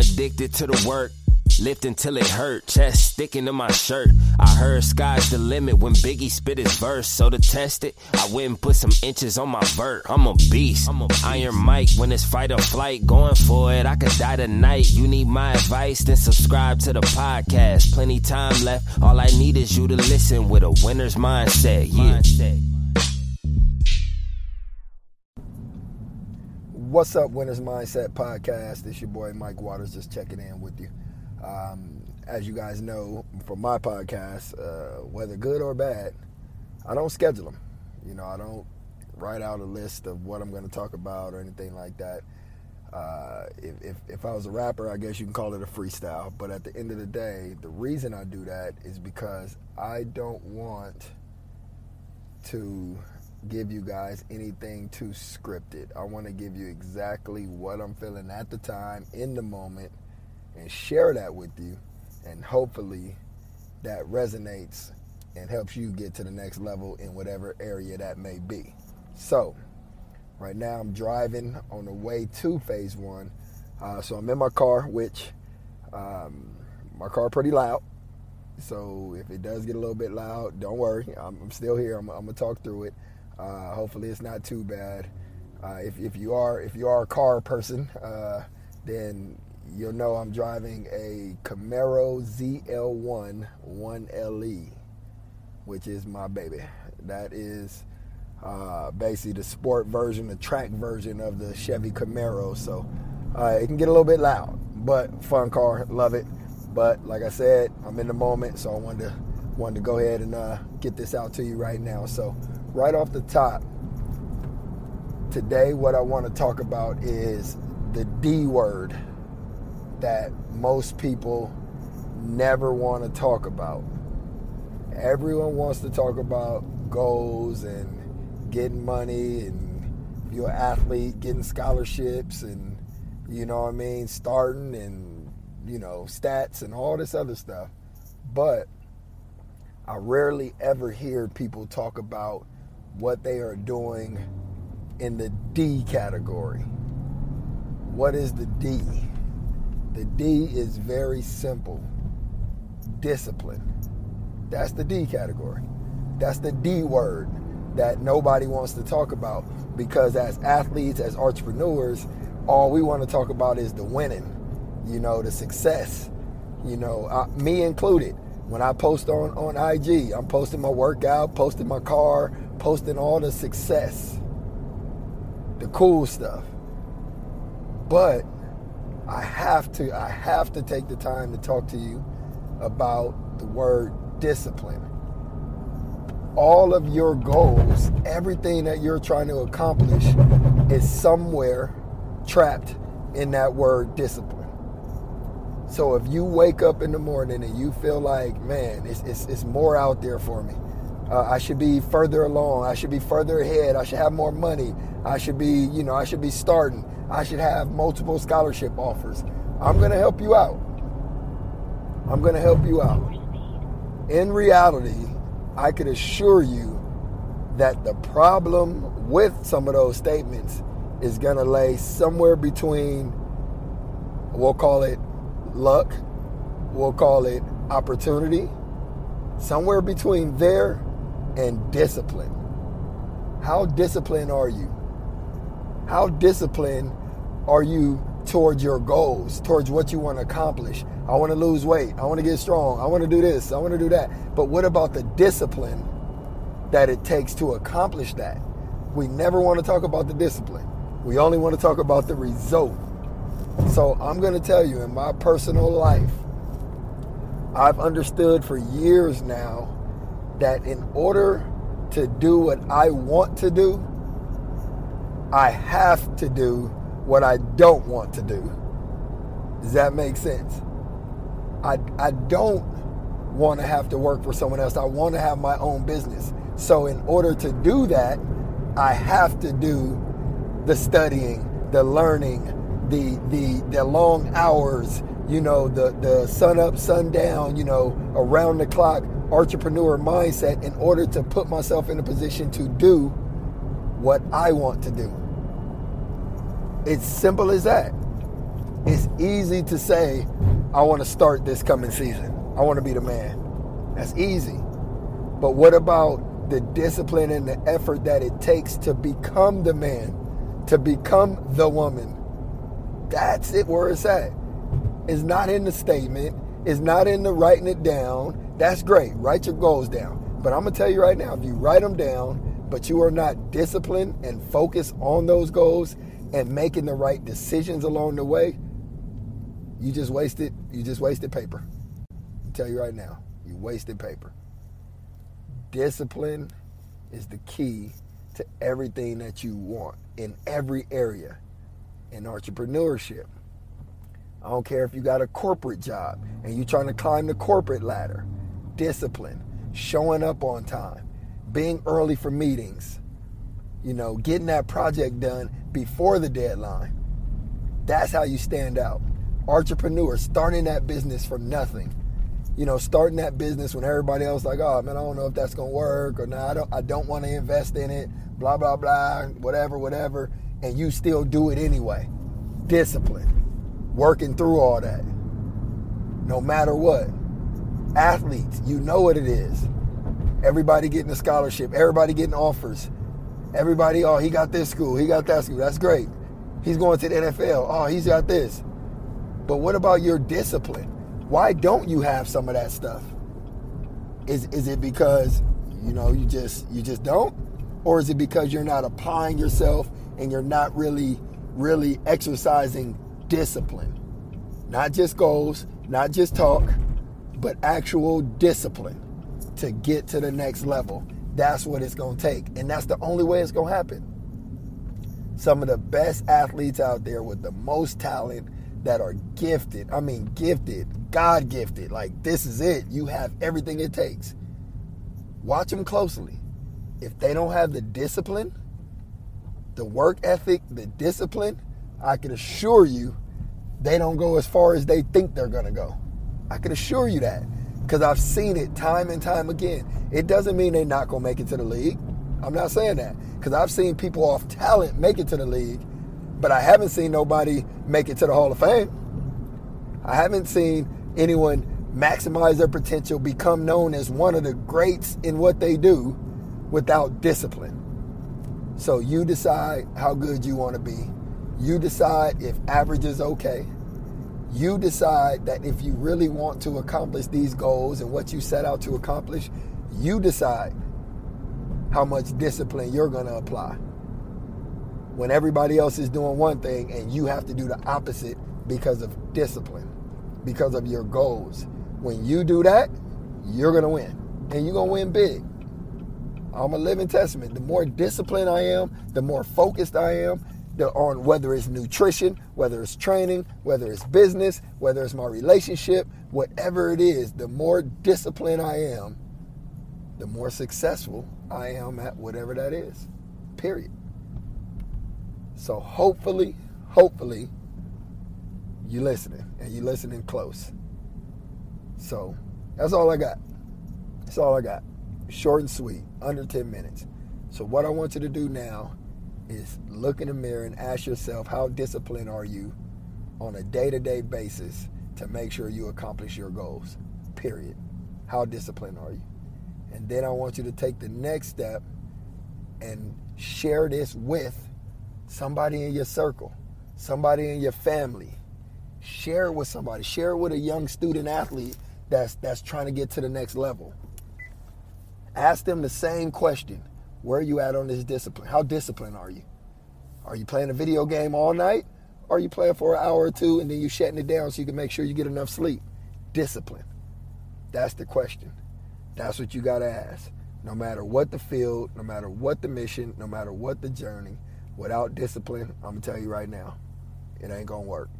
addicted to the work. Lift until it hurt, chest sticking to my shirt. I heard sky's the limit when Biggie spit his verse. So to test it, I went and put some inches on my vert. I'm a beast. I'm a Iron Mike when it's fight or flight. Going for it, I could die tonight. You need my advice, then subscribe to the podcast. Plenty time left. All I need is you to listen with a winner's mindset. Yeah. What's up, Winners Mindset Podcast? It's your boy Mike Waters just checking in with you. Um, as you guys know from my podcast, uh, whether good or bad, I don't schedule them. You know, I don't write out a list of what I'm going to talk about or anything like that. Uh, if, if, if, I was a rapper, I guess you can call it a freestyle. But at the end of the day, the reason I do that is because I don't want to give you guys anything too scripted. I want to give you exactly what I'm feeling at the time, in the moment, and share that with you. And hopefully that resonates and helps you get to the next level in whatever area that may be. So, right now I'm driving on the way to phase one. Uh, so I'm in my car, which um, my car pretty loud. So if it does get a little bit loud, don't worry. I'm, I'm still here. I'm, I'm, gonna talk through it. Uh, hopefully it's not too bad. Uh, if, if you are if you are a car person, uh, then you'll know I'm driving a Camaro ZL1 1LE, which is my baby. That is uh, basically the sport version, the track version of the Chevy Camaro. So uh, it can get a little bit loud, but fun car, love it. But like I said, I'm in the moment, so I wanted to wanted to go ahead and uh, get this out to you right now. So right off the top, today what I want to talk about is the D word that most people never want to talk about. Everyone wants to talk about goals and getting money and you're an athlete getting scholarships and you know what I mean, starting and you know, stats and all this other stuff. But I rarely ever hear people talk about what they are doing in the D category. What is the D? The D is very simple discipline. That's the D category. That's the D word that nobody wants to talk about because as athletes, as entrepreneurs, all we want to talk about is the winning, you know, the success, you know, uh, me included. When I post on, on IG, I'm posting my workout, posting my car, posting all the success, the cool stuff. But I have to I have to take the time to talk to you about the word discipline. All of your goals, everything that you're trying to accomplish is somewhere trapped in that word discipline. So if you wake up in the morning and you feel like, man, it's, it's, it's more out there for me. Uh, I should be further along. I should be further ahead. I should have more money. I should be, you know, I should be starting. I should have multiple scholarship offers. I'm going to help you out. I'm going to help you out. In reality, I can assure you that the problem with some of those statements is going to lay somewhere between, we'll call it luck, we'll call it opportunity, somewhere between there and discipline. How disciplined are you? How disciplined are you towards your goals, towards what you want to accomplish? I want to lose weight. I want to get strong. I want to do this. I want to do that. But what about the discipline that it takes to accomplish that? We never want to talk about the discipline. We only want to talk about the result. So I'm going to tell you in my personal life, I've understood for years now that in order to do what I want to do, I have to do what I don't want to do. Does that make sense? I, I don't want to have to work for someone else. I want to have my own business. So, in order to do that, I have to do the studying, the learning, the the the long hours, you know, the the sun up, sun down, you know, around the clock entrepreneur mindset in order to put myself in a position to do what I want to do. It's simple as that. It's easy to say, I want to start this coming season. I want to be the man. That's easy. But what about the discipline and the effort that it takes to become the man, to become the woman? That's it where it's at. It's not in the statement, it's not in the writing it down. That's great. Write your goals down. But I'm going to tell you right now if you write them down, but you are not disciplined and focused on those goals and making the right decisions along the way, you just wasted you just wasted paper. I'll tell you right now, you wasted paper. Discipline is the key to everything that you want in every area in entrepreneurship. I don't care if you got a corporate job and you're trying to climb the corporate ladder. Discipline, showing up on time, being early for meetings, you know, getting that project done before the deadline. That's how you stand out. Entrepreneur, starting that business from nothing. You know, starting that business when everybody else like, oh man, I don't know if that's gonna work or not. I don't I don't want to invest in it, blah blah blah, whatever, whatever. And you still do it anyway. Discipline. Working through all that. No matter what. Athletes, you know what it is. Everybody getting a scholarship, everybody getting offers Everybody, oh, he got this school, he got that school. That's great. He's going to the NFL. Oh, he's got this. But what about your discipline? Why don't you have some of that stuff? Is is it because you know you just you just don't, or is it because you're not applying yourself and you're not really really exercising discipline? Not just goals, not just talk, but actual discipline to get to the next level that's what it's going to take. And that's the only way it's going to happen. Some of the best athletes out there with the most talent that are gifted. I mean, gifted, God gifted. Like, this is it. You have everything it takes. Watch them closely. If they don't have the discipline, the work ethic, the discipline, I can assure you they don't go as far as they think they're going to go. I can assure you that because I've seen it time and time again. It doesn't mean they're not going to make it to the league. I'm not saying that because I've seen people off talent make it to the league, but I haven't seen nobody make it to the Hall of Fame. I haven't seen anyone maximize their potential, become known as one of the greats in what they do without discipline. So you decide how good you want to be. You decide if average is okay. You decide that if you really want to accomplish these goals and what you set out to accomplish, you decide how much discipline you're going to apply. When everybody else is doing one thing and you have to do the opposite because of discipline, because of your goals. When you do that, you're going to win. And you're going to win big. I'm a living testament. The more disciplined I am, the more focused I am, on whether it's nutrition, whether it's training, whether it's business, whether it's my relationship, whatever it is, the more disciplined I am, the more successful I am at whatever that is. Period. So hopefully, hopefully, you're listening and you're listening close. So that's all I got. That's all I got. Short and sweet, under 10 minutes. So what I want you to do now is look in the mirror and ask yourself how disciplined are you on a day-to-day basis to make sure you accomplish your goals period? How disciplined are you? And then i want you to take the next step and share this with somebody in your circle somebody in your family. Share it with somebody. Share it with a young student athlete that's that's trying to get to the next level. Ask them the same question where are you at on this discipline? How disciplined are you? Are you playing a video game all night? Or are you playing for an hour or two and then you're shutting it down so you can make sure you get enough sleep? Discipline. That's the question. That's what you got to ask. No matter what the field, no matter what the mission, no matter what the journey, without discipline, I'm going to tell you right now, it ain't going to work.